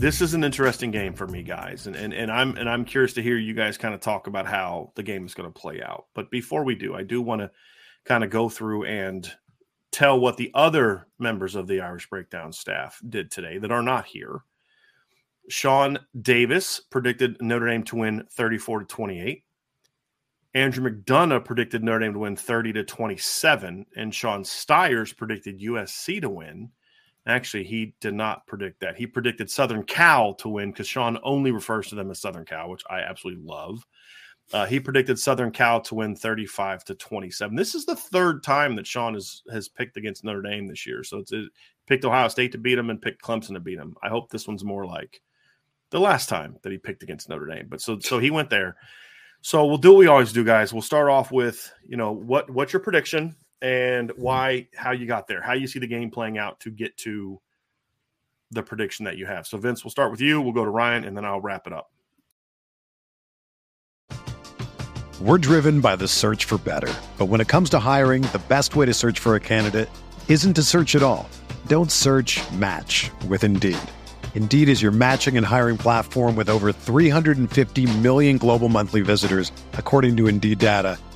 This is an interesting game for me, guys, and and, and I'm and I'm curious to hear you guys kind of talk about how the game is going to play out. But before we do, I do want to kind of go through and tell what the other members of the Irish Breakdown staff did today that are not here. Sean Davis predicted Notre Dame to win 34 to 28. Andrew McDonough predicted Notre Dame to win 30 to 27, and Sean Stires predicted USC to win Actually, he did not predict that. He predicted Southern Cal to win because Sean only refers to them as Southern Cal, which I absolutely love. Uh, he predicted Southern Cal to win 35 to 27. This is the third time that Sean has has picked against Notre Dame this year. So it's it, picked Ohio State to beat him and picked Clemson to beat him. I hope this one's more like the last time that he picked against Notre Dame. But so so he went there. So we'll do what we always do, guys. We'll start off with you know what what's your prediction and why how you got there, how you see the game playing out to get to the prediction that you have. So Vince, we'll start with you. We'll go to Ryan, and then I'll wrap it up. We're driven by the search for better, but when it comes to hiring, the best way to search for a candidate isn't to search at all. Don't search. Match with Indeed. Indeed is your matching and hiring platform with over 350 million global monthly visitors, according to Indeed data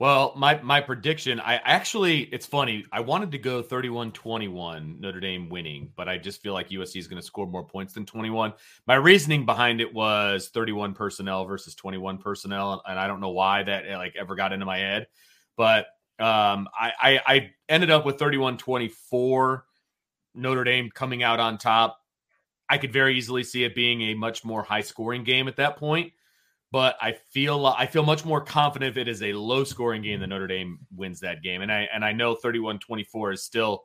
Well, my my prediction, I actually it's funny. I wanted to go 31-21 Notre Dame winning, but I just feel like USC is going to score more points than 21. My reasoning behind it was 31 personnel versus 21 personnel, and I don't know why that eh, like ever got into my head, but um, I, I, I ended up with 31-24 Notre Dame coming out on top. I could very easily see it being a much more high scoring game at that point but I feel I feel much more confident if it is a low scoring game that Notre Dame wins that game. And I and I know 31-24 is still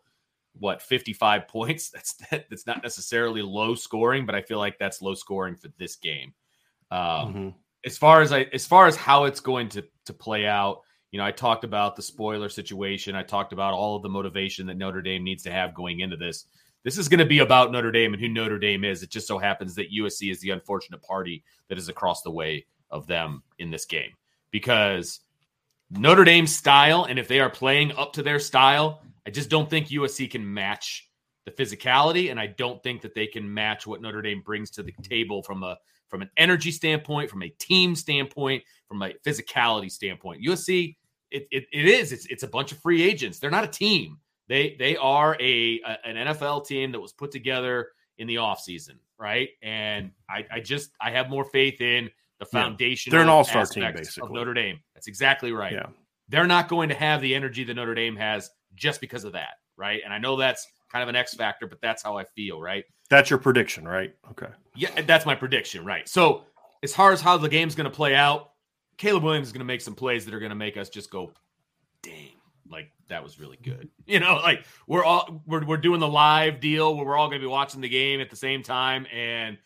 what 55 points. That's that's not necessarily low scoring, but I feel like that's low scoring for this game. Um, mm-hmm. as far as I as far as how it's going to to play out, you know, I talked about the spoiler situation. I talked about all of the motivation that Notre Dame needs to have going into this. This is going to be about Notre Dame and who Notre Dame is. It just so happens that USC is the unfortunate party that is across the way of them in this game because Notre Dame's style, and if they are playing up to their style, I just don't think USC can match the physicality, and I don't think that they can match what Notre Dame brings to the table from a from an energy standpoint, from a team standpoint, from a physicality standpoint. USC, it, it, it is it's it's a bunch of free agents. They're not a team. They they are a, a an NFL team that was put together in the offseason, right? And I, I just I have more faith in the foundation. Yeah. They're an all-star team, basically. Of Notre Dame. That's exactly right. Yeah. They're not going to have the energy that Notre Dame has just because of that, right? And I know that's kind of an X factor, but that's how I feel, right? That's your prediction, right? Okay. Yeah, that's my prediction, right? So as far as how the game's going to play out, Caleb Williams is going to make some plays that are going to make us just go, dang, like that was really good. You know, like we're all we're we're doing the live deal where we're all going to be watching the game at the same time, and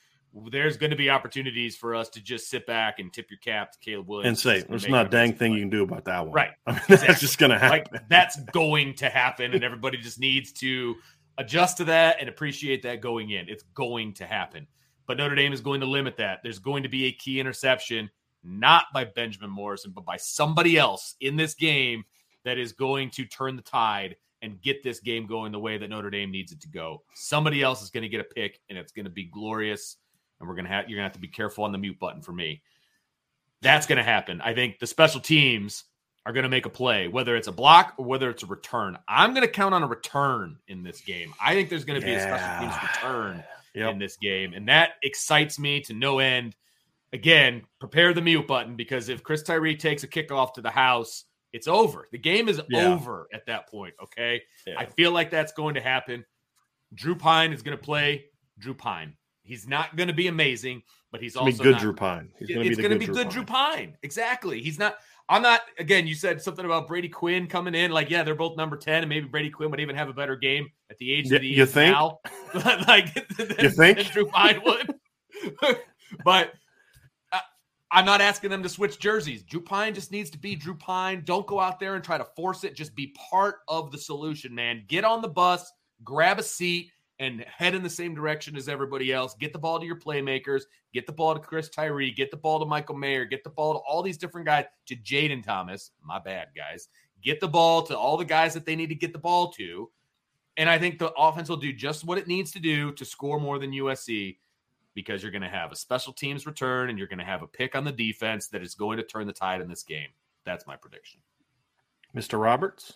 there's going to be opportunities for us to just sit back and tip your cap to Caleb Williams and say, "There's not a dang thing play. you can do about that one." Right? I mean, exactly. That's just going to happen. Like that's going to happen, and everybody just needs to adjust to that and appreciate that going in. It's going to happen. But Notre Dame is going to limit that. There's going to be a key interception, not by Benjamin Morrison, but by somebody else in this game that is going to turn the tide and get this game going the way that Notre Dame needs it to go. Somebody else is going to get a pick, and it's going to be glorious. And we're gonna have you're gonna have to be careful on the mute button for me. That's going to happen. I think the special teams are going to make a play, whether it's a block or whether it's a return. I'm going to count on a return in this game. I think there's going to be yeah. a special teams return yep. in this game, and that excites me to no end. Again, prepare the mute button because if Chris Tyree takes a kickoff to the house, it's over. The game is yeah. over at that point. Okay, yeah. I feel like that's going to happen. Drew Pyne is going to play Drew Pyne. He's not going to be amazing, but he's also good Drew Pyne. He's going to be, good, be Drew good Drew Pyne. Exactly. He's not. I'm not. Again, you said something about Brady Quinn coming in. Like, yeah, they're both number ten, and maybe Brady Quinn would even have a better game at the age y- of the you think? now. like, you think Drew Pyne would? but uh, I'm not asking them to switch jerseys. Drew Pyne just needs to be Drew Pyne. Don't go out there and try to force it. Just be part of the solution, man. Get on the bus, grab a seat, and head in the same direction as everybody else. Get the ball to your playmakers. Get the ball to Chris Tyree. Get the ball to Michael Mayer. Get the ball to all these different guys. To Jayden Thomas. My bad, guys. Get the ball to all the guys that they need to get the ball to. And I think the offense will do just what it needs to do to score more than USC because you're going to have a special teams return and you're going to have a pick on the defense that is going to turn the tide in this game. That's my prediction. Mr. Roberts?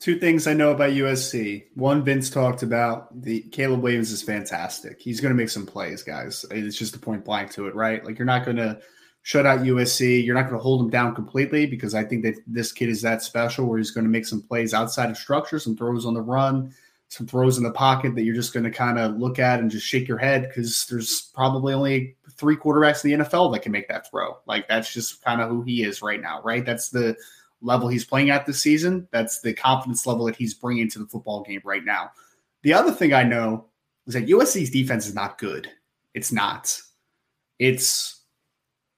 Two things I know about USC. One, Vince talked about the Caleb Williams is fantastic. He's going to make some plays, guys. It's just a point blank to it, right? Like you're not going to shut out USC. You're not going to hold him down completely because I think that this kid is that special where he's going to make some plays outside of structure, some throws on the run, some throws in the pocket that you're just going to kind of look at and just shake your head because there's probably only three quarterbacks in the NFL that can make that throw. Like that's just kind of who he is right now, right? That's the level he's playing at this season. That's the confidence level that he's bringing to the football game right now. The other thing I know is that USC's defense is not good. It's not. It's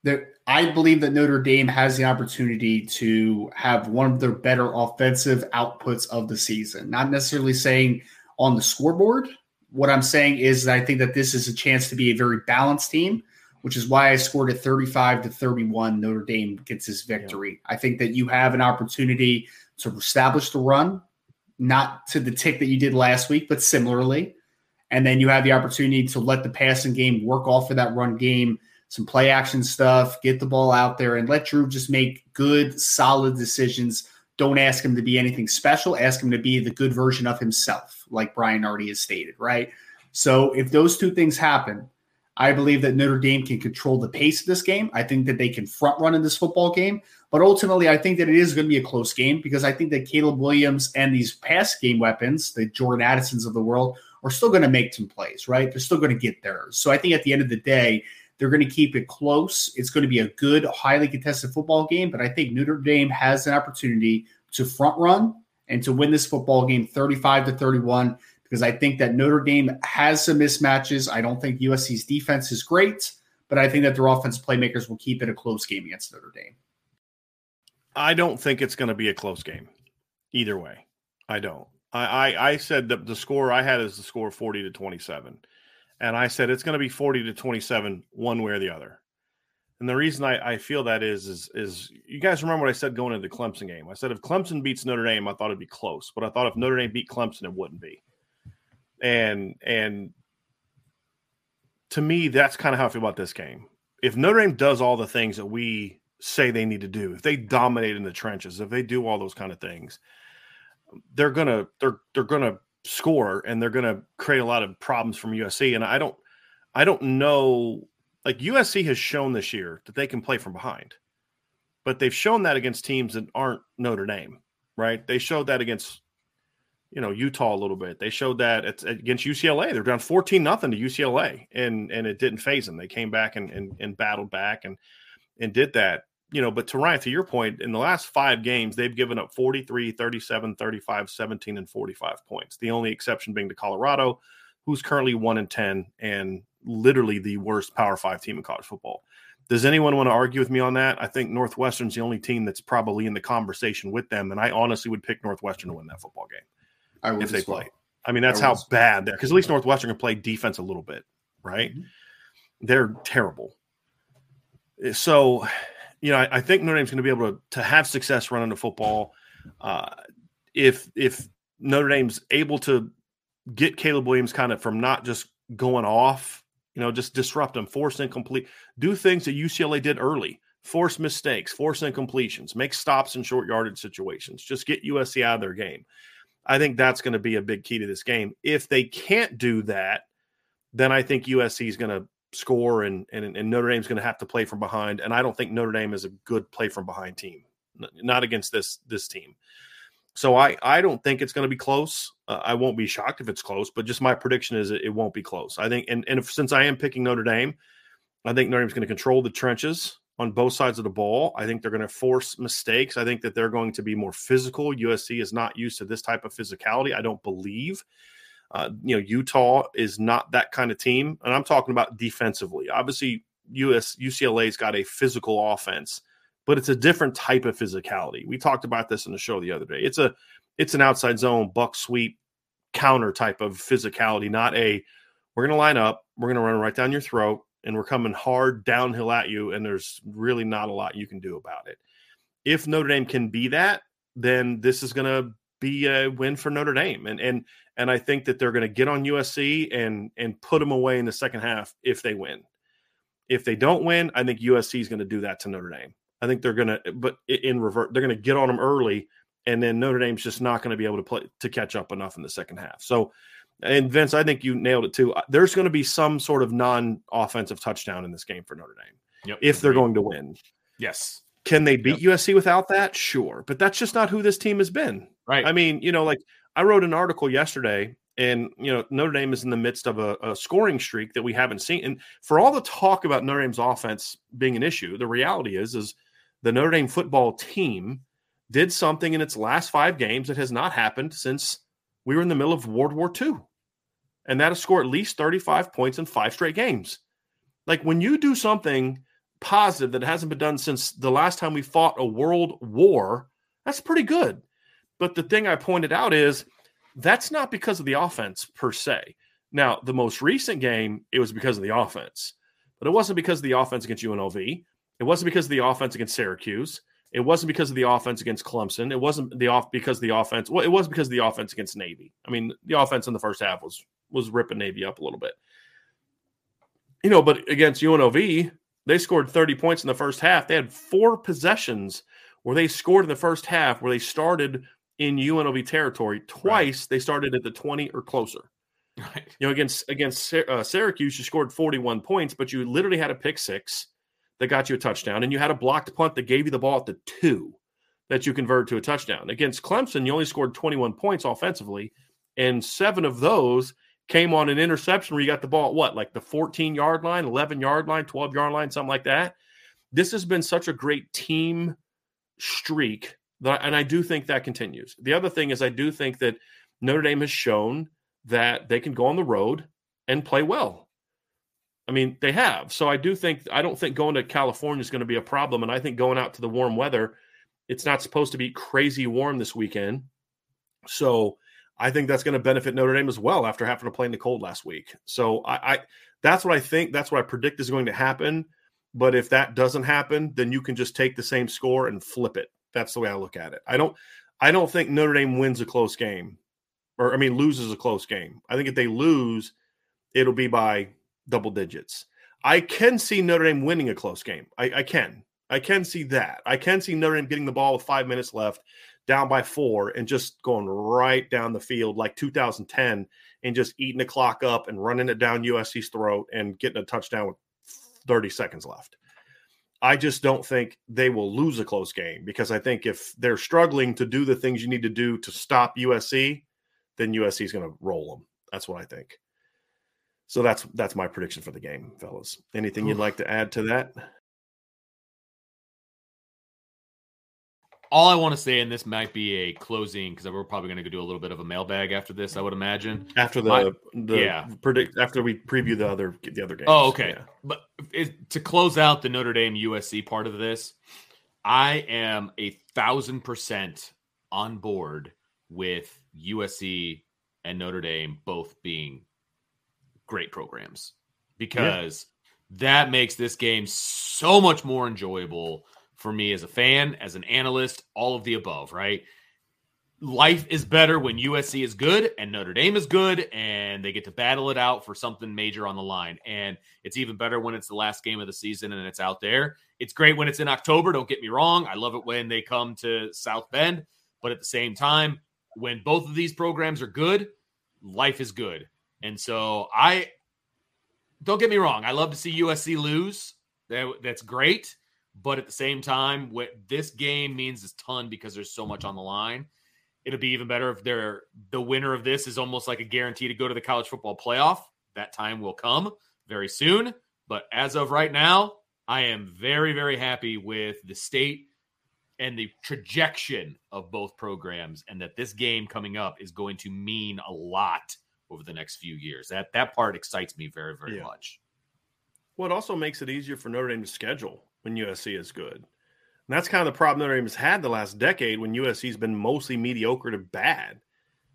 that I believe that Notre Dame has the opportunity to have one of their better offensive outputs of the season. Not necessarily saying on the scoreboard. What I'm saying is that I think that this is a chance to be a very balanced team which is why I scored a 35 to 31. Notre Dame gets this victory. Yeah. I think that you have an opportunity to establish the run, not to the tick that you did last week, but similarly. And then you have the opportunity to let the passing game work off of that run game, some play action stuff, get the ball out there, and let Drew just make good, solid decisions. Don't ask him to be anything special. Ask him to be the good version of himself, like Brian already has stated, right? So if those two things happen, I believe that Notre Dame can control the pace of this game. I think that they can front run in this football game. But ultimately, I think that it is going to be a close game because I think that Caleb Williams and these pass game weapons, the Jordan Addisons of the world, are still going to make some plays, right? They're still going to get there. So I think at the end of the day, they're going to keep it close. It's going to be a good, highly contested football game. But I think Notre Dame has an opportunity to front run and to win this football game 35 to 31 because I think that Notre Dame has some mismatches. I don't think USC's defense is great, but I think that their offense playmakers will keep it a close game against Notre Dame. I don't think it's going to be a close game either way. I don't. I, I, I said that the score I had is the score 40 to 27. And I said it's going to be 40 to 27 one way or the other. And the reason I, I feel that is, is, is you guys remember what I said going into the Clemson game? I said if Clemson beats Notre Dame, I thought it'd be close, but I thought if Notre Dame beat Clemson, it wouldn't be. And and to me, that's kind of how I feel about this game. If Notre Dame does all the things that we say they need to do, if they dominate in the trenches, if they do all those kind of things, they're gonna they're they're gonna score and they're gonna create a lot of problems from USC. And I don't I don't know like USC has shown this year that they can play from behind, but they've shown that against teams that aren't Notre Dame, right? They showed that against you know Utah a little bit. They showed that it's against UCLA. They're down fourteen nothing to UCLA, and and it didn't faze them. They came back and, and and battled back and and did that. You know, but to Ryan, to your point, in the last five games, they've given up 43, 37, 35, 17, and 45 points. The only exception being to Colorado, who's currently one in 10 and literally the worst Power Five team in college football. Does anyone want to argue with me on that? I think Northwestern's the only team that's probably in the conversation with them, and I honestly would pick Northwestern to win that football game if they play. I mean, that's I how bad they're because at least Northwestern can play defense a little bit, right? Mm-hmm. They're terrible. So, you know, I, I think Notre Dame's going to be able to, to have success running the football. Uh, if if Notre Dame's able to get Caleb Williams kind of from not just going off you know, just disrupt them, force incomplete, do things that UCLA did early, force mistakes, force incompletions, make stops in short yardage situations, just get USC out of their game. I think that's going to be a big key to this game. If they can't do that, then I think USC is going to score and, and, and Notre Dame's going to have to play from behind. And I don't think Notre Dame is a good play from behind team, not against this this team. So I I don't think it's going to be close. Uh, I won't be shocked if it's close, but just my prediction is it, it won't be close. I think, and and if, since I am picking Notre Dame, I think Notre Dame's going to control the trenches on both sides of the ball. I think they're going to force mistakes. I think that they're going to be more physical. USC is not used to this type of physicality. I don't believe. Uh, you know, Utah is not that kind of team, and I'm talking about defensively. Obviously, US UCLA's got a physical offense but it's a different type of physicality. We talked about this in the show the other day. It's a it's an outside zone buck sweep counter type of physicality, not a we're going to line up, we're going to run right down your throat, and we're coming hard downhill at you, and there's really not a lot you can do about it. If Notre Dame can be that, then this is going to be a win for Notre Dame, and and and I think that they're going to get on USC and and put them away in the second half if they win. If they don't win, I think USC is going to do that to Notre Dame. I think they're going to, but in revert, they're going to get on them early, and then Notre Dame's just not going to be able to play to catch up enough in the second half. So, and Vince, I think you nailed it too. Uh, there's going to be some sort of non-offensive touchdown in this game for Notre Dame yep. if they're going to win. Yes. Can they beat yep. USC without that? Sure, but that's just not who this team has been. Right. I mean, you know, like I wrote an article yesterday and you know Notre Dame is in the midst of a, a, scoring streak that we haven't seen. And for all the talk about Notre Dame's offense being an issue, the reality is is the Notre Dame football team did something in its last five games that has not happened since we were in the middle of World War II. And that is score at least 35 points in five straight games. Like when you do something positive that hasn't been done since the last time we fought a world war, that's pretty good. But the thing I pointed out is that's not because of the offense per se. Now, the most recent game, it was because of the offense, but it wasn't because of the offense against UNLV. It wasn't because of the offense against Syracuse. It wasn't because of the offense against Clemson. It wasn't the off because the offense. Well, it was because of the offense against Navy. I mean, the offense in the first half was was ripping Navy up a little bit. You know, but against UNLV, they scored 30 points in the first half. They had four possessions where they scored in the first half where they started in UNLV territory. Twice right. they started at the 20 or closer. Right. You know, against against uh, Syracuse, you scored 41 points, but you literally had a pick six that got you a touchdown, and you had a blocked punt that gave you the ball at the two that you converted to a touchdown. Against Clemson, you only scored 21 points offensively, and seven of those came on an interception where you got the ball at what, like the 14 yard line, 11 yard line, 12 yard line, something like that. This has been such a great team streak, that, and I do think that continues. The other thing is, I do think that Notre Dame has shown that they can go on the road and play well. I mean, they have. So I do think I don't think going to California is going to be a problem, and I think going out to the warm weather, it's not supposed to be crazy warm this weekend. So I think that's going to benefit Notre Dame as well after having to play in the cold last week. So I, I that's what I think. That's what I predict is going to happen. But if that doesn't happen, then you can just take the same score and flip it. That's the way I look at it. I don't I don't think Notre Dame wins a close game. Or I mean loses a close game. I think if they lose, it'll be by double digits. I can see Notre Dame winning a close game. I, I can. I can see that. I can see Notre Dame getting the ball with five minutes left, down by four, and just going right down the field like 2010 and just eating the clock up and running it down USC's throat and getting a touchdown with 30 seconds left. I just don't think they will lose a close game because I think if they're struggling to do the things you need to do to stop USC, then USC is going to roll them. That's what I think. So that's that's my prediction for the game, fellas. Anything you'd like to add to that? All I want to say, and this might be a closing because we're probably going to do a little bit of a mailbag after this. I would imagine after the, my, the yeah predict after we preview the other the other games. Oh, okay. Yeah. But it, to close out the Notre Dame USC part of this, I am a thousand percent on board with USC and Notre Dame both being great programs because yeah. that makes this game so much more enjoyable for me as a fan, as an analyst, all of the above, right? Life is better when USC is good and Notre Dame is good and they get to battle it out for something major on the line. And it's even better when it's the last game of the season and it's out there. It's great when it's in October, don't get me wrong. I love it when they come to South Bend, but at the same time, when both of these programs are good, life is good. And so I don't get me wrong, I love to see USC lose. That, that's great. But at the same time, what this game means is ton because there's so much on the line. It'll be even better if they're the winner of this is almost like a guarantee to go to the college football playoff. That time will come very soon. But as of right now, I am very, very happy with the state and the trajectory of both programs, and that this game coming up is going to mean a lot over the next few years. That that part excites me very, very yeah. much. Well, it also makes it easier for Notre Dame to schedule when USC is good. And that's kind of the problem Notre Dame has had the last decade when USC's been mostly mediocre to bad.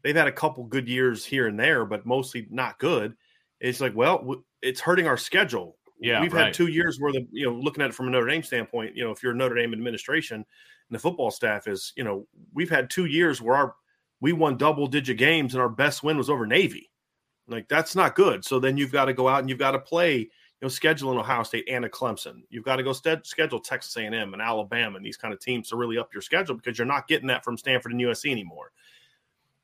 They've had a couple good years here and there, but mostly not good. It's like, well, it's hurting our schedule. Yeah, we've right. had two years where the you know looking at it from a Notre Dame standpoint, you know, if you're Notre Dame administration and the football staff is, you know, we've had two years where our we won double digit games and our best win was over Navy. Like that's not good. So then you've got to go out and you've got to play know, scheduling Ohio State and a Clemson. You've got to go st- schedule Texas A&M and Alabama and these kind of teams to really up your schedule because you're not getting that from Stanford and USC anymore.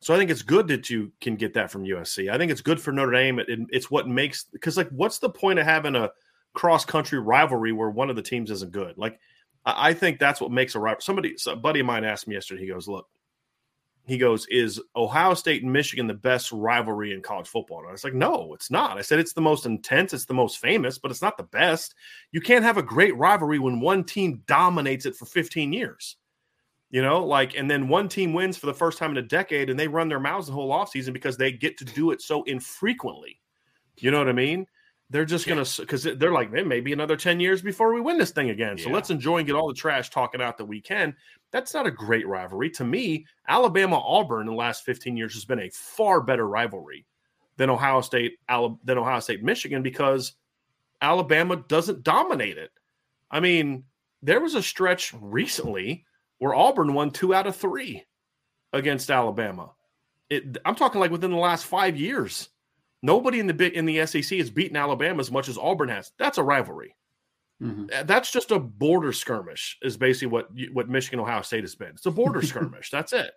So I think it's good that you can get that from USC. I think it's good for Notre Dame. It, it, it's what makes because like, what's the point of having a cross country rivalry where one of the teams isn't good? Like, I, I think that's what makes a rival. Somebody, a buddy of mine asked me yesterday. He goes, "Look, he goes, Is Ohio State and Michigan the best rivalry in college football? And I was like, No, it's not. I said it's the most intense, it's the most famous, but it's not the best. You can't have a great rivalry when one team dominates it for 15 years. You know, like, and then one team wins for the first time in a decade and they run their mouths the whole offseason because they get to do it so infrequently. You know what I mean? They're just yeah. going to, because they're like, it may be another 10 years before we win this thing again. So yeah. let's enjoy and get all the trash talking out that we can. That's not a great rivalry. To me, Alabama Auburn in the last 15 years has been a far better rivalry than Ohio State, than Ohio State Michigan because Alabama doesn't dominate it. I mean, there was a stretch recently where Auburn won two out of three against Alabama. It, I'm talking like within the last five years. Nobody in the big in the SEC has beaten Alabama as much as Auburn has. That's a rivalry. Mm-hmm. That's just a border skirmish. Is basically what what Michigan Ohio State has been. It's a border skirmish. That's it,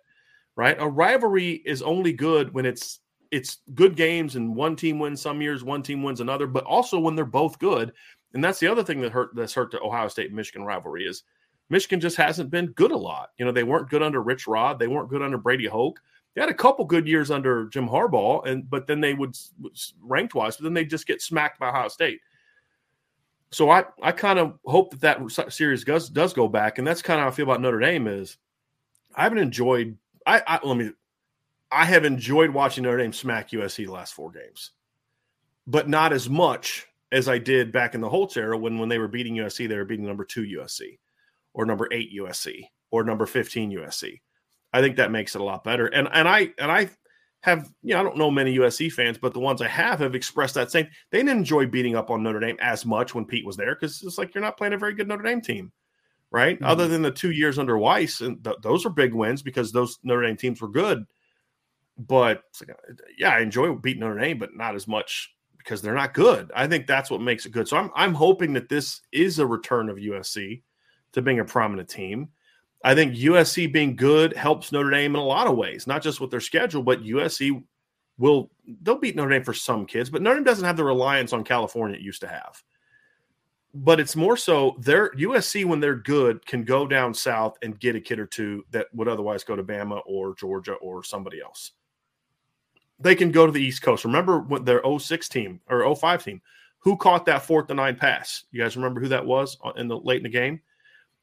right? A rivalry is only good when it's it's good games and one team wins some years, one team wins another, but also when they're both good. And that's the other thing that hurt that's hurt the Ohio State Michigan rivalry is Michigan just hasn't been good a lot. You know, they weren't good under Rich Rod, they weren't good under Brady Hoke. They had a couple good years under Jim Harbaugh, and but then they would rank twice, but then they just get smacked by Ohio State. So I, I kind of hope that that series does does go back, and that's kind of how I feel about Notre Dame. Is I haven't enjoyed. I, I let me. I have enjoyed watching Notre Dame smack USC the last four games, but not as much as I did back in the Holtz era when when they were beating USC, they were beating number two USC or number eight USC or number 15 USC. I think that makes it a lot better. And and I and I have you know I don't know many USC fans, but the ones I have have expressed that same. They didn't enjoy beating up on Notre Dame as much when Pete was there because it's like you're not playing a very good Notre Dame team, right? Mm-hmm. Other than the two years under Weis, and th- those are big wins because those Notre Dame teams were good. But like, yeah, I enjoy beating Notre Dame, but not as much because they're not good. I think that's what makes it good. So I'm I'm hoping that this is a return of USC to being a prominent team. I think USC being good helps Notre Dame in a lot of ways, not just with their schedule, but USC will they'll beat Notre Dame for some kids, but Notre Dame doesn't have the reliance on California it used to have. But it's more so their USC when they're good can go down south and get a kid or two that would otherwise go to Bama or Georgia or somebody else. They can go to the East Coast. Remember what their 06 team or 05 team, who caught that fourth to nine pass? You guys remember who that was uh, in the late in the game?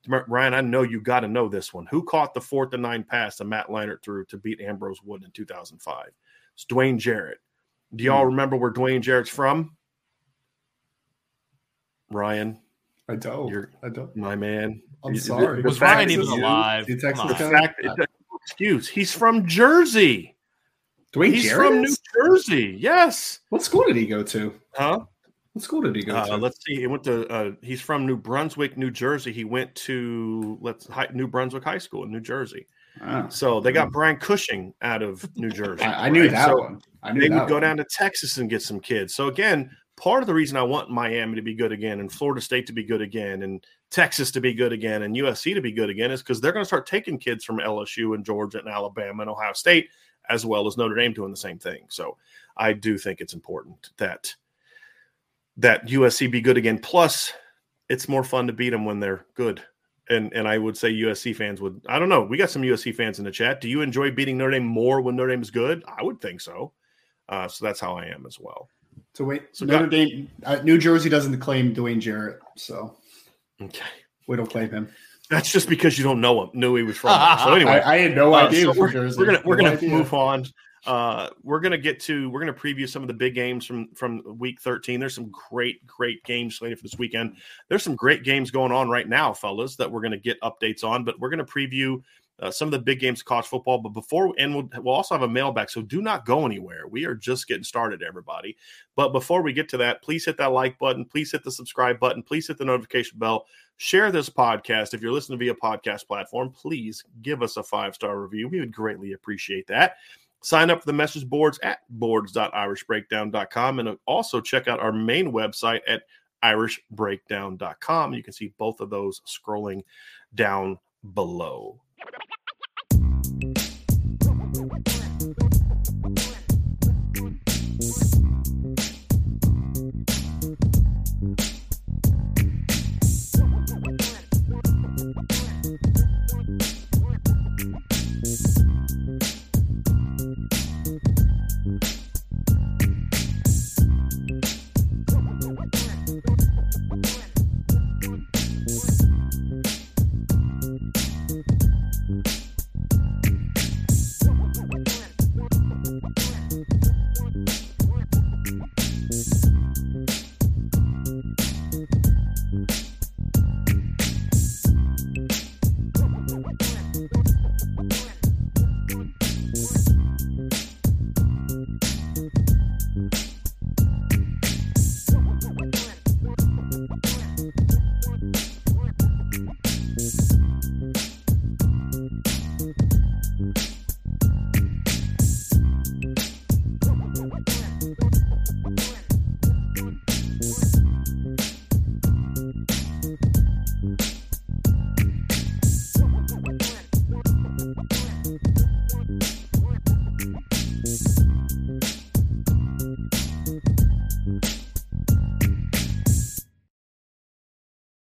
Ryan, I know you got to know this one. Who caught the fourth and nine pass that Matt Leinart threw to beat Ambrose Wood in 2005? It's Dwayne Jarrett. Do y'all hmm. remember where Dwayne Jarrett's from? Ryan, I don't. You're, I don't. My man. I'm sorry. Was Ryan even alive? The fact, excuse. He's from Jersey. Dwayne Jarrett? He's Jarrett from New Jersey. Yes. What school did he go to? Huh? What school did he go uh, to? Let's see. He went to. Uh, he's from New Brunswick, New Jersey. He went to let's New Brunswick High School in New Jersey. Oh. So they got Brian Cushing out of New Jersey. I, I knew that so one. I knew they would go down to Texas and get some kids. So again, part of the reason I want Miami to be good again, and Florida State to be good again, and Texas to be good again, and USC to be good again is because they're going to start taking kids from LSU and Georgia and Alabama and Ohio State, as well as Notre Dame doing the same thing. So I do think it's important that that USC be good again. Plus, it's more fun to beat them when they're good. And and I would say USC fans would. I don't know. We got some USC fans in the chat. Do you enjoy beating Notre Dame more when Notre Dame is good? I would think so. Uh, so that's how I am as well. So wait, so Notre Dame, uh, New Jersey doesn't claim Dwayne Jarrett, so okay, we don't claim him. That's just because you don't know him. Knew he was from. so anyway, I, I, had no uh, idea. So we're, we're, gonna we're no gonna move on. Uh, we're gonna get to we're gonna preview some of the big games from from week 13. There's some great great games slated for this weekend. There's some great games going on right now, fellas, that we're gonna get updates on. But we're gonna preview uh, some of the big games of college football. But before, and we'll, we'll also have a mailbag. So do not go anywhere. We are just getting started, everybody. But before we get to that, please hit that like button. Please hit the subscribe button. Please hit the notification bell. Share this podcast. If you're listening via podcast platform, please give us a five star review. We would greatly appreciate that. Sign up for the message boards at boards.irishbreakdown.com and also check out our main website at irishbreakdown.com. You can see both of those scrolling down below.